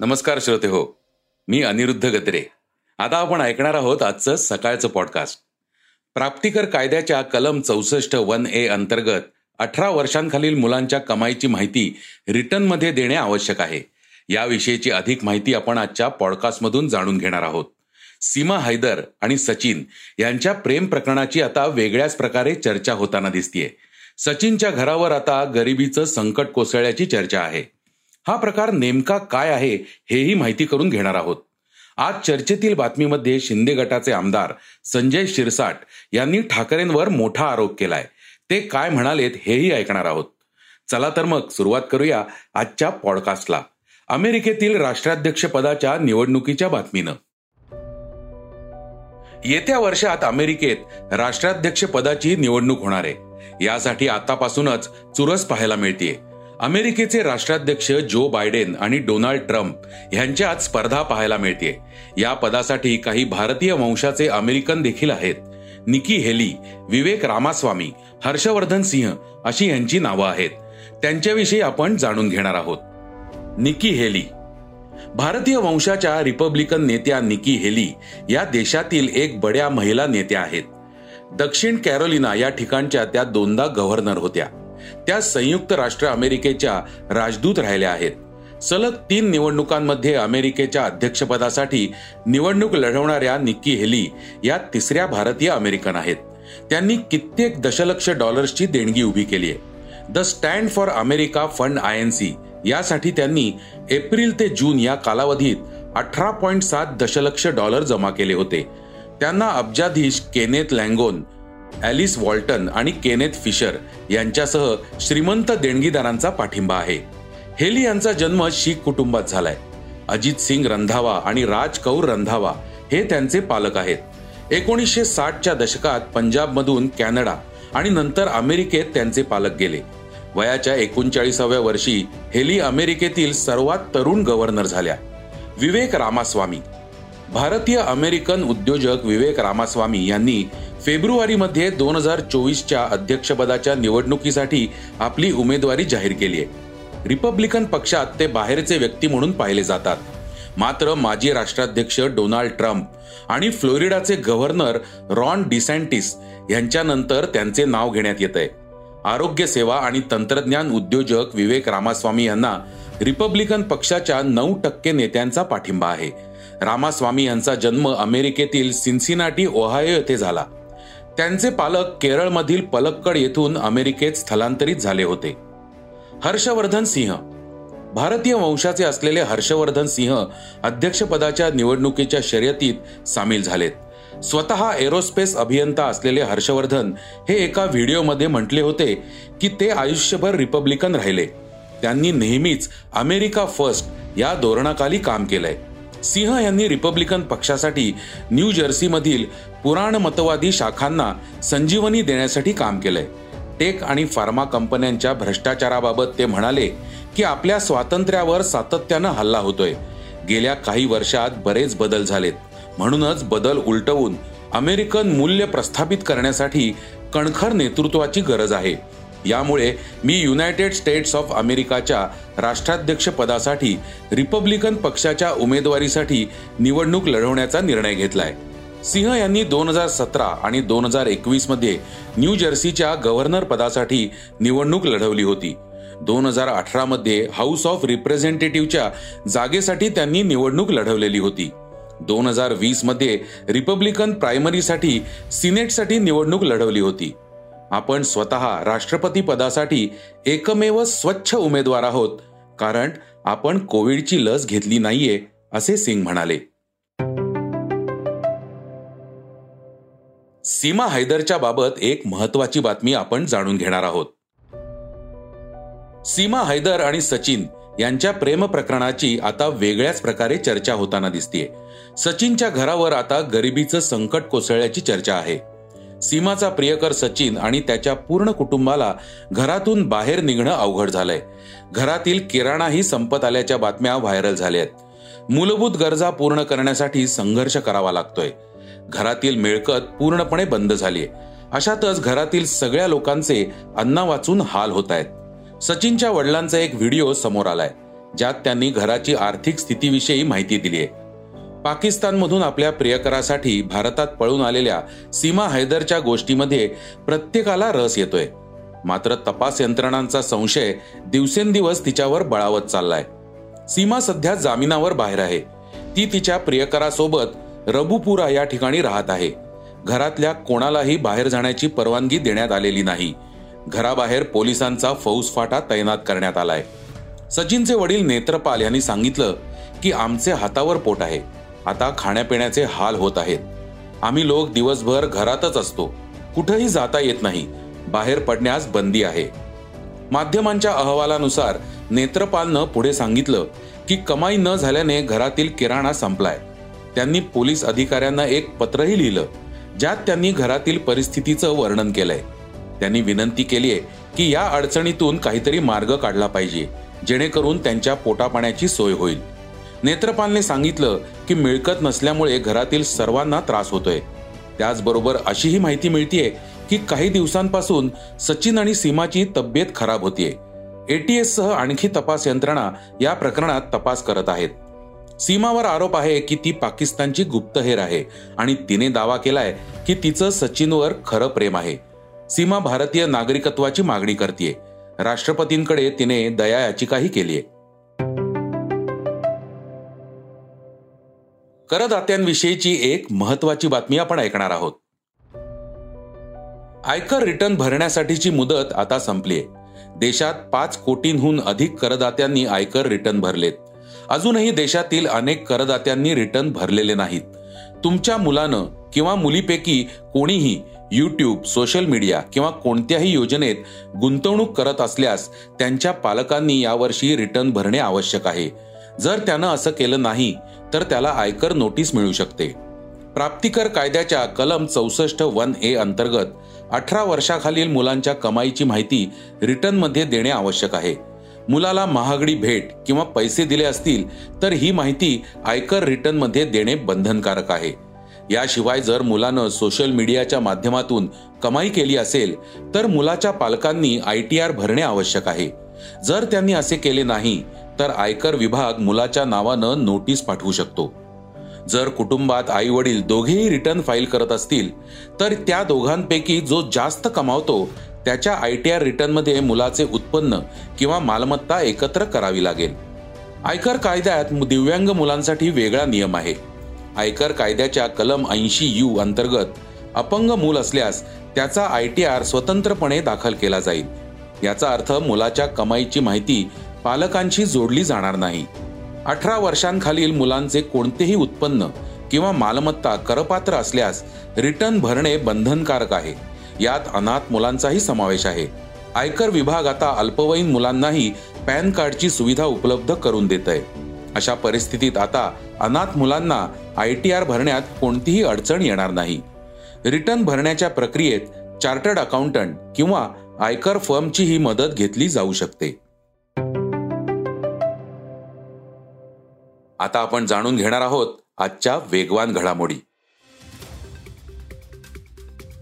नमस्कार श्रोते हो मी अनिरुद्ध गत्रे आता आपण ऐकणार आहोत आजचं सकाळचं पॉडकास्ट प्राप्तिकर कायद्याच्या कलम चौसष्ट वन ए अंतर्गत अठरा वर्षांखालील मुलांच्या कमाईची माहिती रिटर्नमध्ये देणे आवश्यक आहे. याविषयीची अधिक माहिती आपण आजच्या पॉडकास्टमधून जाणून घेणार आहोत. सीमा हैदर आणि सचिन यांच्या प्रेम प्रकरणाची आता वेगळ्याच प्रकारे चर्चा होताना दिसतीये. सचिनच्या घरावर आता गरिबीचं संकट कोसळल्याची चर्चा आहे. हा प्रकार नेमका काय आहे हेही माहिती करून घेणार आहोत. आज चर्चेतील बातमीमध्ये शिंदे गटाचे आमदार संजय शिरसाट यांनी ठाकरेंवर मोठा आरोप केलाय. ते काय म्हणालेत हेही ऐकणार आहोत. चला तर मग सुरुवात करूया आजच्या पॉडकास्टला. अमेरिकेतील राष्ट्राध्यक्ष पदाच्या निवडणुकीच्या बातमीनं. येत्या वर्षात अमेरिकेत राष्ट्राध्यक्ष पदाची निवडणूक होणार आहे. यासाठी आतापासूनच चुरस पाहायला मिळतीये. अमेरिकेचे राष्ट्राध्यक्ष जो बायडेन आणि डोनाल्ड ट्रम्प यांच्यात स्पर्धा पाहायला मिळते या पदासाठी काही भारतीय वंशाचे अमेरिकन देखील आहेत. निकी हेली विवेक रामास्वामी हर्षवर्धन सिंह अशी यांची नावं आहेत. त्यांच्याविषयी आपण जाणून घेणार आहोत. Nikki Haley. भारतीय वंशाच्या रिपब्लिकन नेत्या निकी हेली या देशातील एक बड्या महिला नेत्या आहेत. दक्षिण कॅरोलिना या ठिकाणच्या त्या दोनदा गव्हर्नर होत्या. त्या संयुक्त राष्ट्र अमेरिकेच्या राजदूत राहिल्या आहेत. सलग तीन निवडणुकांमध्ये अमेरिकेच्या अध्यक्षपदासाठी निवडणूक लढवणाऱ्या निक्की हेली या तिसऱ्या भारतीय अमेरिकन आहेत. त्यांनी कित्येक दशलक्ष डॉलर्सची देणगी उभी केली आहे. The Stand for America fund I N C यासाठी त्यांनी एप्रिल ते जून या कालावधीत अठरा पॉईंट सात दशलक्ष डॉलर जमा केले होते. त्यांना अब्जाधीश केनेथ लँगोन ॲलिस वॉल्टन आणि केनेथ फिशर यांच्यासह श्रीमंत देणगीदारांचा पाठिंबा आहे. हेली यांचा जन्म शीख कुटुंबात झालाय. अजित सिंग रंधावा आणि राज कौर रंधावा हे त्यांचे पालक आहेत. एकोणीसशे साठच्या दशकात पंजाबमधून कॅनडा आणि नंतर अमेरिकेत त्यांचे पालक गेले. वयाच्या एकोणचाळीसाव्या वर्षी हेली अमेरिकेतील सर्वात तरुण गव्हर्नर झाल्या. विवेक रामास्वामी भारतीय अमेरिकन उद्योजक विवेक रामास्वामी यांनी फेब्रुवारीमध्ये दोन हजार चोवीसच्या अध्यक्षपदाच्या निवडणुकीसाठी आपली उमेदवारी जाहीर केली आहे. रिपब्लिकन पक्षात ते बाहेरचे व्यक्ती म्हणून पाहिले जातात. मात्र माजी राष्ट्राध्यक्ष डोनाल्ड ट्रम्प आणि फ्लोरिडाचे गव्हर्नर रॉन डिसँटिस यांच्यानंतर त्यांचे नाव घेण्यात येत आहे. आरोग्य सेवा आणि तंत्रज्ञान उद्योजक विवेक रामास्वामी यांना रिपब्लिकन पक्षाच्या नऊ टक्के नेत्यांचा पाठिंबा आहे. रामास्वामी यांचा जन्म अमेरिकेतील सिन्सिनाटी ओहायो येथे झाला. त्यांचे पालक केरळमधील पलक्कड येथून अमेरिकेत स्थलांतरित झाले होते. हर्षवर्धन सिंह. भारतीय वंशाचे असलेले हर्षवर्धन सिंह अध्यक्षपदाच्या निवडणुकीच्या शर्यतीत सामील झालेत. स्वतः एरोस्पेस अभियंता असलेले हर्षवर्धन हे एका व्हिडिओमध्ये म्हटले होते की ते आयुष्यभर रिपब्लिकन राहिले. त्यांनी नेहमीच अमेरिका फर्स्ट या धोरणाखाली काम केलंय. सिंह यांनी रिपब्लिकन पक्षासाठी न्यू जर्सीमधील पुराणमतवादी शाखांना संजीवनी देण्यासाठी काम केलंय. टेक आणि फार्मा कंपन्यांच्या भ्रष्टाचाराबाबत ते म्हणाले की आपल्या स्वातंत्र्यावर सातत्यानं हल्ला होतोय. गेल्या काही वर्षात बरेच बदल झालेत. म्हणूनच बदल उलटवून अमेरिकन मूल्य प्रस्थापित करण्यासाठी कणखर नेतृत्वाची गरज आहे. यामुळे मी युनायटेड स्टेट्स ऑफ अमेरिकाच्या राष्ट्राध्यक्ष पदासाठी रिपब्लिकन पक्षाच्या उमेदवारीसाठी निवडणूक लढवण्याचा निर्णय घेतलाय. सिंह यांनी दोन हजार सतरा आणि दोन हजार एकवीसमध्ये न्यू जर्सीच्या गव्हर्नर पदासाठी निवडणूक लढवली होती. दोन हजार अठरामध्ये हाऊस ऑफ रिप्रेझेंटेटिव्हच्या जागेसाठी त्यांनी निवडणूक लढवलेली होती. दोन हजार वीसमध्ये रिपब्लिकन प्रायमरीसाठी सिनेटसाठी निवडणूक लढवली होती. आपण स्वतः राष्ट्रपती पदासाठी एकमेव स्वच्छ उमेदवार आहोत कारण आपण कोविडची लस घेतली नाहीये असे सिंग म्हणाले. सीमा हैदरच्या बाबत एक महत्वाची बातमी आपण जाणून घेणार आहोत. सीमा हैदर आणि सचिन यांच्या प्रेम प्रकरणाची आता वेगळ्याच प्रकारे चर्चा होताना दिसतीये. सचिनच्या घरावर आता गरिबीचं संकट कोसळल्याची चर्चा आहे. सीमाचा प्रियकर सचिन आणि त्याच्या पूर्ण कुटुंबाला घरातून बाहेर निघणं अवघड झालंय. घरातील किराणाही संपत आल्याच्या बातम्या व्हायरल झाल्या आहेत मूलभूत गरजा पूर्ण करण्यासाठी संघर्ष करावा लागतोय. घरातील मिळकत पूर्णपणे बंद झालीय. अशातच घरातील सगळ्या लोकांचे अन्ना वाचून हाल होत आहेत सचिनच्या वडिलांचा एक व्हिडिओ समोर आलाय ज्यात त्यांनी घराची आर्थिक स्थितीविषयी माहिती दिली आहे पाकिस्तानमधून आपल्या प्रियकरासाठी भारतात पळून आलेल्या सीमा हैदरच्या गोष्टीमध्ये प्रत्येकाला रस येतोय. मात्र तपास यंत्रणांचा संशय दिवसेंदिवस तिच्यावर बळावत चाललाय. सीमा सध्या जामिनावर बाहेर आहे. ती तिच्या प्रियकरासोबत रबुपुरा या ठिकाणी राहत आहे. घरातल्या कोणालाही बाहेर जाण्याची परवानगी देण्यात आलेली नाही. घराबाहेर पोलिसांचा फौजफाटा तैनात करण्यात आलाय. सचिनचे वडील नेत्रपाल यांनी सांगितलं की आमचे हातावर पोट आहे. आता खाण्यापिण्याचे हाल होत आहेत. आम्ही लोक दिवसभर घरातच असतो. कुठंही जाता येत नाही. बाहेर पडण्यास बंदी आहे. माध्यमांच्या अहवालानुसार नेत्रपालनं पुढे सांगितलं की कमाई न झाल्याने घरातील किराणा संपलाय. त्यांनी पोलीस अधिकाऱ्यांना एक पत्रही लिहिलं ज्यात त्यांनी घरातील परिस्थितीचं वर्णन केलंय. त्यांनी विनंती केलीय की या अडचणीतून काहीतरी मार्ग काढला पाहिजे जेणेकरून त्यांच्या पोटापाण्याची सोय होईल. नेत्रपालने सांगितलं की मिळकत नसल्यामुळे घरातील सर्वांना त्रास होतोय. त्याचबरोबर अशीही माहिती मिळतीये की काही दिवसांपासून सचिन आणि सीमाची तब्येत खराब होतीये. एटीएस सह आणखी तपास यंत्रणा या प्रकरणात तपास करत आहेत. सीमावर आरोप आहे की ती पाकिस्तानची गुप्तहेर आहे आणि तिने दावा केलाय की तिचं सचिनवर खरं प्रेम आहे. सीमा भारतीय नागरिकत्वाची मागणी करते राष्ट्रपतींकडे तिने दया याचिकाही केली करदात्यांविषयीची एक महत्वाची बातमी आपण ऐकणार आहोत. आयकर रिटर्न भरण्यासाठीची मुदत आता संपलीय देशात पाच कोटींहून अधिक करदात्यांनी आयकर रिटर्न भरलेत. अजूनही देशातील अनेक करदात्यांनी रिटर्न भरलेले नाहीत. तुमच्या मुलानं किंवा मुलीपैकी कोणीही यूट्यूब सोशल मीडिया किंवा कोणत्याही योजनेत गुंतवणूक करत असल्यास त्यांच्या पालकांनी यावर्षी रिटर्न भरणे आवश्यक आहे. जर त्यानं असं केलं नाही तर त्याला आयकर नोटीस मिळू शकते. प्राप्तिकर कायद्याच्या कलम चौसष्ट वन ए अंतर्गत अठरा वर्षाखालील मुलांच्या कमाईची माहिती रिटर्नमध्ये देणे आवश्यक आहे. मुलाला महागडी भेट किंवा पैसे दिले असतील तर ही माहिती आयकर रिटर्नमध्ये देणे बंधनकारक आहे. याशिवाय जर मुलानं सोशल मीडियाच्या माध्यमातून कमाई केली असेल तर मुलाच्या पालकांनी आय टी आर भरणे आवश्यक आहे. जर त्यांनी असे केले नाही तर आयकर विभाग मुलाच्या नावानं नोटीस पाठवू शकतो. जर कुटुंबात आई वडील दोघेही रिटर्न फाईल करत असतील तर त्या दोघांपैकी जो जास्त कमावतो त्याच्या आय टी आर रिटर्नमध्ये मुलाचे उत्पन्न किंवा मालमत्ता एकत्र करावी लागेल. आयकर कायद्यात दिव्यांग मुलांसाठी वेगळा नियम आहे. आयकर कायद्याच्या कलम ऐंशी यू अंतर्गत अपंग मूल असल्यास त्याचा आय टी आर स्वतंत्रपणे दाखल केला जाईल. याचा अर्थ मुलाच्या कमाईची माहिती पालकांशी जोडली जाणार नाही. अठरा वर्षांखालील मुलांचे कोणतेही उत्पन्न किंवा मालमत्ता करपात्र असल्यास रिटर्न भरणे बंधनकारक आहे. यात अनाथ मुलांचाही समावेश आहे. आयकर विभाग आता अल्पवयीन मुलांनाही पॅन कार्डची सुविधा उपलब्ध करून देत आहे अशा परिस्थितीत आता अनाथ मुलांना आय टी आर भरण्यात कोणतीही अडचण येणार नाही. रिटर्न भरण्याच्या प्रक्रियेत चार्टर्ड अकाउंटंट किंवा आयकर फर्मचीही मदत घेतली जाऊ शकते. आता आपण जाणून घेणार आहोत आजच्या वेगवान घडामोडी.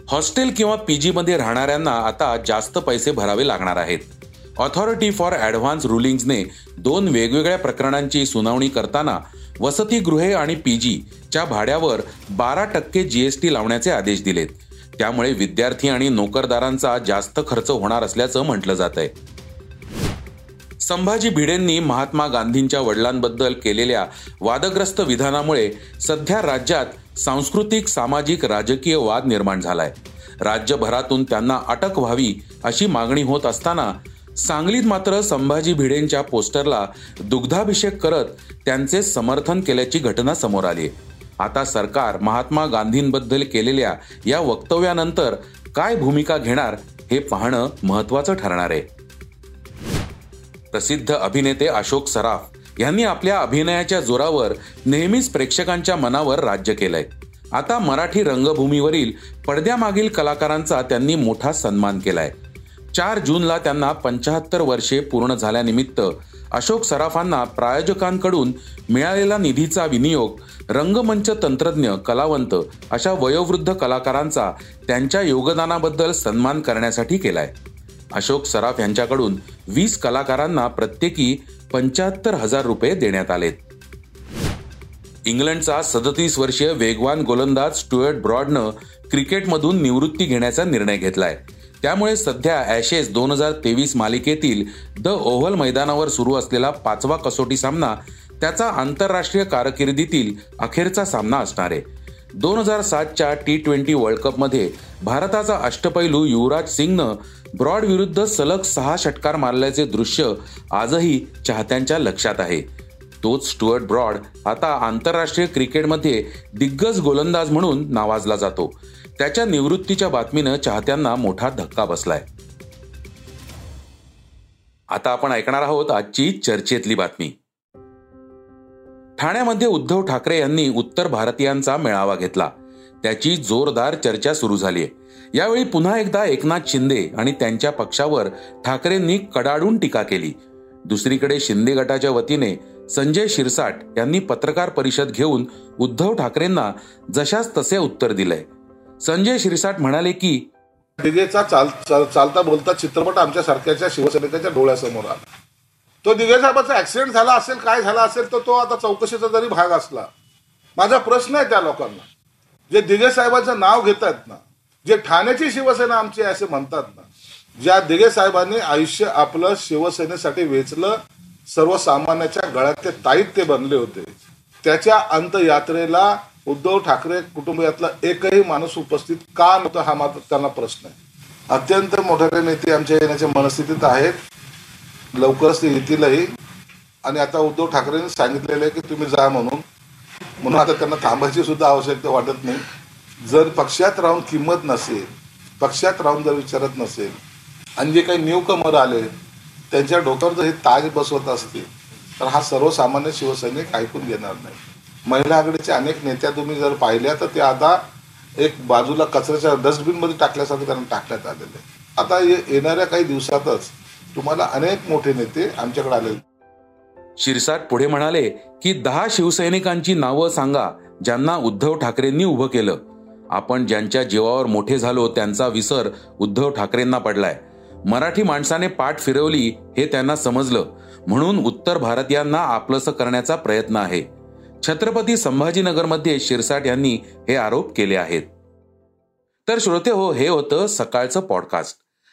हॉस्टेल किंवा पीजी मध्ये राहणाऱ्यांना आता जास्त पैसे भरावे लागणार आहेत. ऑथॉरिटी फॉर ऍडव्हान्स रुलिंग्सने दोन वेगवेगळ्या प्रकरणांची सुनावणी करताना वसतिगृहे आणि पीजी च्या भाड्यावर बारा टक्के जीएसटी लावण्याचे आदेश दिलेत. त्यामुळे विद्यार्थी आणि नोकरदारांचा जास्त खर्च होणार असल्याचं म्हटलं जात आहे संभाजी भिडेंनी महात्मा गांधींच्या वडिलांबद्दल केलेल्या वादग्रस्त विधानामुळे सध्या राज्यात सांस्कृतिक सामाजिक राजकीय वाद निर्माण झालाय. राज्यभरातून त्यांना अटक व्हावी अशी मागणी होत असताना सांगलीत मात्र संभाजी भिडेंच्या पोस्टरला दुग्धाभिषेक करत त्यांचे समर्थन केल्याची घटना समोर आली आता सरकार महात्मा गांधींबद्दल केलेल्या या वक्तव्यानंतर काय भूमिका घेणार हे पाहणं महत्वाचं ठरणार आहे. प्रसिद्ध अभिनेते अशोक सराफ यांनी आपल्या अभिनयाच्या जोरावर नेहमीच प्रेक्षकांच्या मनावर राज्य केलंय. आता मराठी रंगभूमीवरील पडद्यामागील कलाकारांचा त्यांनी मोठा सन्मान केलाय. चार जूनला त्यांना पंचाहत्तर वर्षे पूर्ण झाल्यानिमित्त अशोक सराफांना प्रायोजकांकडून मिळालेला निधीचा विनियोग रंगमंच तंत्रज्ञ कलावंत अशा वयोवृद्ध कलाकारांचा त्यांच्या योगदानाबद्दल सन्मान करण्यासाठी केलाय. अशोक सराफ यांच्याकडून वीस कलाकारांना प्रत्येकी पंच्याहत्तर हजार रुपये देण्यात आलेत. इंग्लंडचा सदतीस वर्षीय वेगवान गोलंदाज स्टुअर्ट ब्रॉडनं क्रिकेटमधून निवृत्ती घेण्याचा निर्णय घेतलाय. त्यामुळे सध्या ॲशेस दोन हजार तेवीस मालिकेतील द ओव्हल मैदानावर सुरू असलेला पाचवा कसोटी सामना त्याचा आंतरराष्ट्रीय कारकिर्दीतील अखेरचा सामना असणार आहे. दोन हजार सातच्या टी ट्वेंटी वर्ल्ड कपमध्ये भारताचा अष्टपैलू युवराज सिंगनं ब्रॉड विरुद्ध सलग सहा षटकार मारल्याचे दृश्य आजही चाहत्यांच्या लक्षात आहे. तोच स्टुअर्ट ब्रॉड आता आंतरराष्ट्रीय क्रिकेटमध्ये दिग्गज गोलंदाज म्हणून नावाजला जातो. त्याच्या निवृत्तीच्या बातमीनं चाहत्यांना मोठा धक्का बसलाय. आता आपण ऐकणार आहोत आजची चर्चेतली बातमी. ठाण्यामध्ये उद्धव ठाकरे यांनी उत्तर भारतीयांचा मेळावा घेतला. त्याची जोरदार चर्चा सुरू झाली आहे यावेळी पुन्हा एकदा एकनाथ शिंदे आणि त्यांच्या पक्षावर ठाकरेंनी कडाडून टीका केली. दुसरीकडे शिंदे गटाच्या वतीने संजय शिरसाट यांनी पत्रकार परिषद घेऊन उद्धव ठाकरेंना जशाच तसे उत्तर दिलंय. संजय शिरसाट म्हणाले की चाल चालता बोलता चित्रपट आमच्या सारख्याच्या शिवसैनिकाच्या डोळ्यासमोर आला. तो दिवेसाहेबाचा ॲक्सिडेंट ऍक्सिडेंट झाला असेल काय झाला असेल तर तो आता चौकशीचा जरी भाग असला माझा प्रश्न आहे त्या लोकांना. जे दिघे साहेबांचं नाव आहेत ना जे ठाण्याची शिवसेना आमची असे म्हणतात ना ज्या दिघे साहेबांनी आयुष्य आपलं शिवसेनेसाठी वेचलं सर्वसामान्याच्या गळ्यात ते ताईत ते बनले होते. त्याच्या अंतयात्रेला उद्धव ठाकरे कुटुंबियातला एकही माणूस उपस्थित का नव्हता हा मात्र त्यांना प्रश्न आहे. अत्यंत मोठ्या नेते आमच्या येण्याच्या मनस्थितीत आहेत. लवकरच ते येतीलही. आणि आता उद्धव ठाकरेंनी सांगितलेलं आहे की तुम्ही जा म्हणून. म्हणून आता त्यांना थांबायची सुद्धा आवश्यकता वाटत नाही. जर पक्षात राहून किंमत नसेल पक्षात राहून जर विचारत नसेल आणि जे काही न्यू कमर आले त्यांच्या डोक्यावर जर हे ताज बसवत असतील तर हा सर्वसामान्य शिवसैनिक ऐकून घेणार नाही. महिला आघाडीच्या अनेक नेत्या तुम्ही जर पाहिल्या तर ते आता एक बाजूला कचऱ्याच्या डस्टबिनमध्ये टाकल्यासारखं त्यांना टाकण्यात आलेलं आहे. आता येणाऱ्या काही दिवसातच तुम्हाला अनेक मोठे नेते आमच्याकडे आले शिरसाट पुढे म्हणाले की दहा शिवसैनिकांची नावं सांगा ज्यांना उद्धव ठाकरेंनी उभं केलं. आपण ज्यांच्या जीवावर मोठे झालो त्यांचा विसर उद्धव ठाकरेंना पडलाय. मराठी माणसाने पाठ फिरवली हे त्यांना समजलं. म्हणून उत्तर भारतीयांना आपलंसं करण्याचा प्रयत्न आहे. छत्रपती संभाजीनगरमध्ये शिरसाट यांनी हे आरोप केले आहेत. तर श्रोते हो हे होतं सकाळचं पॉडकास्ट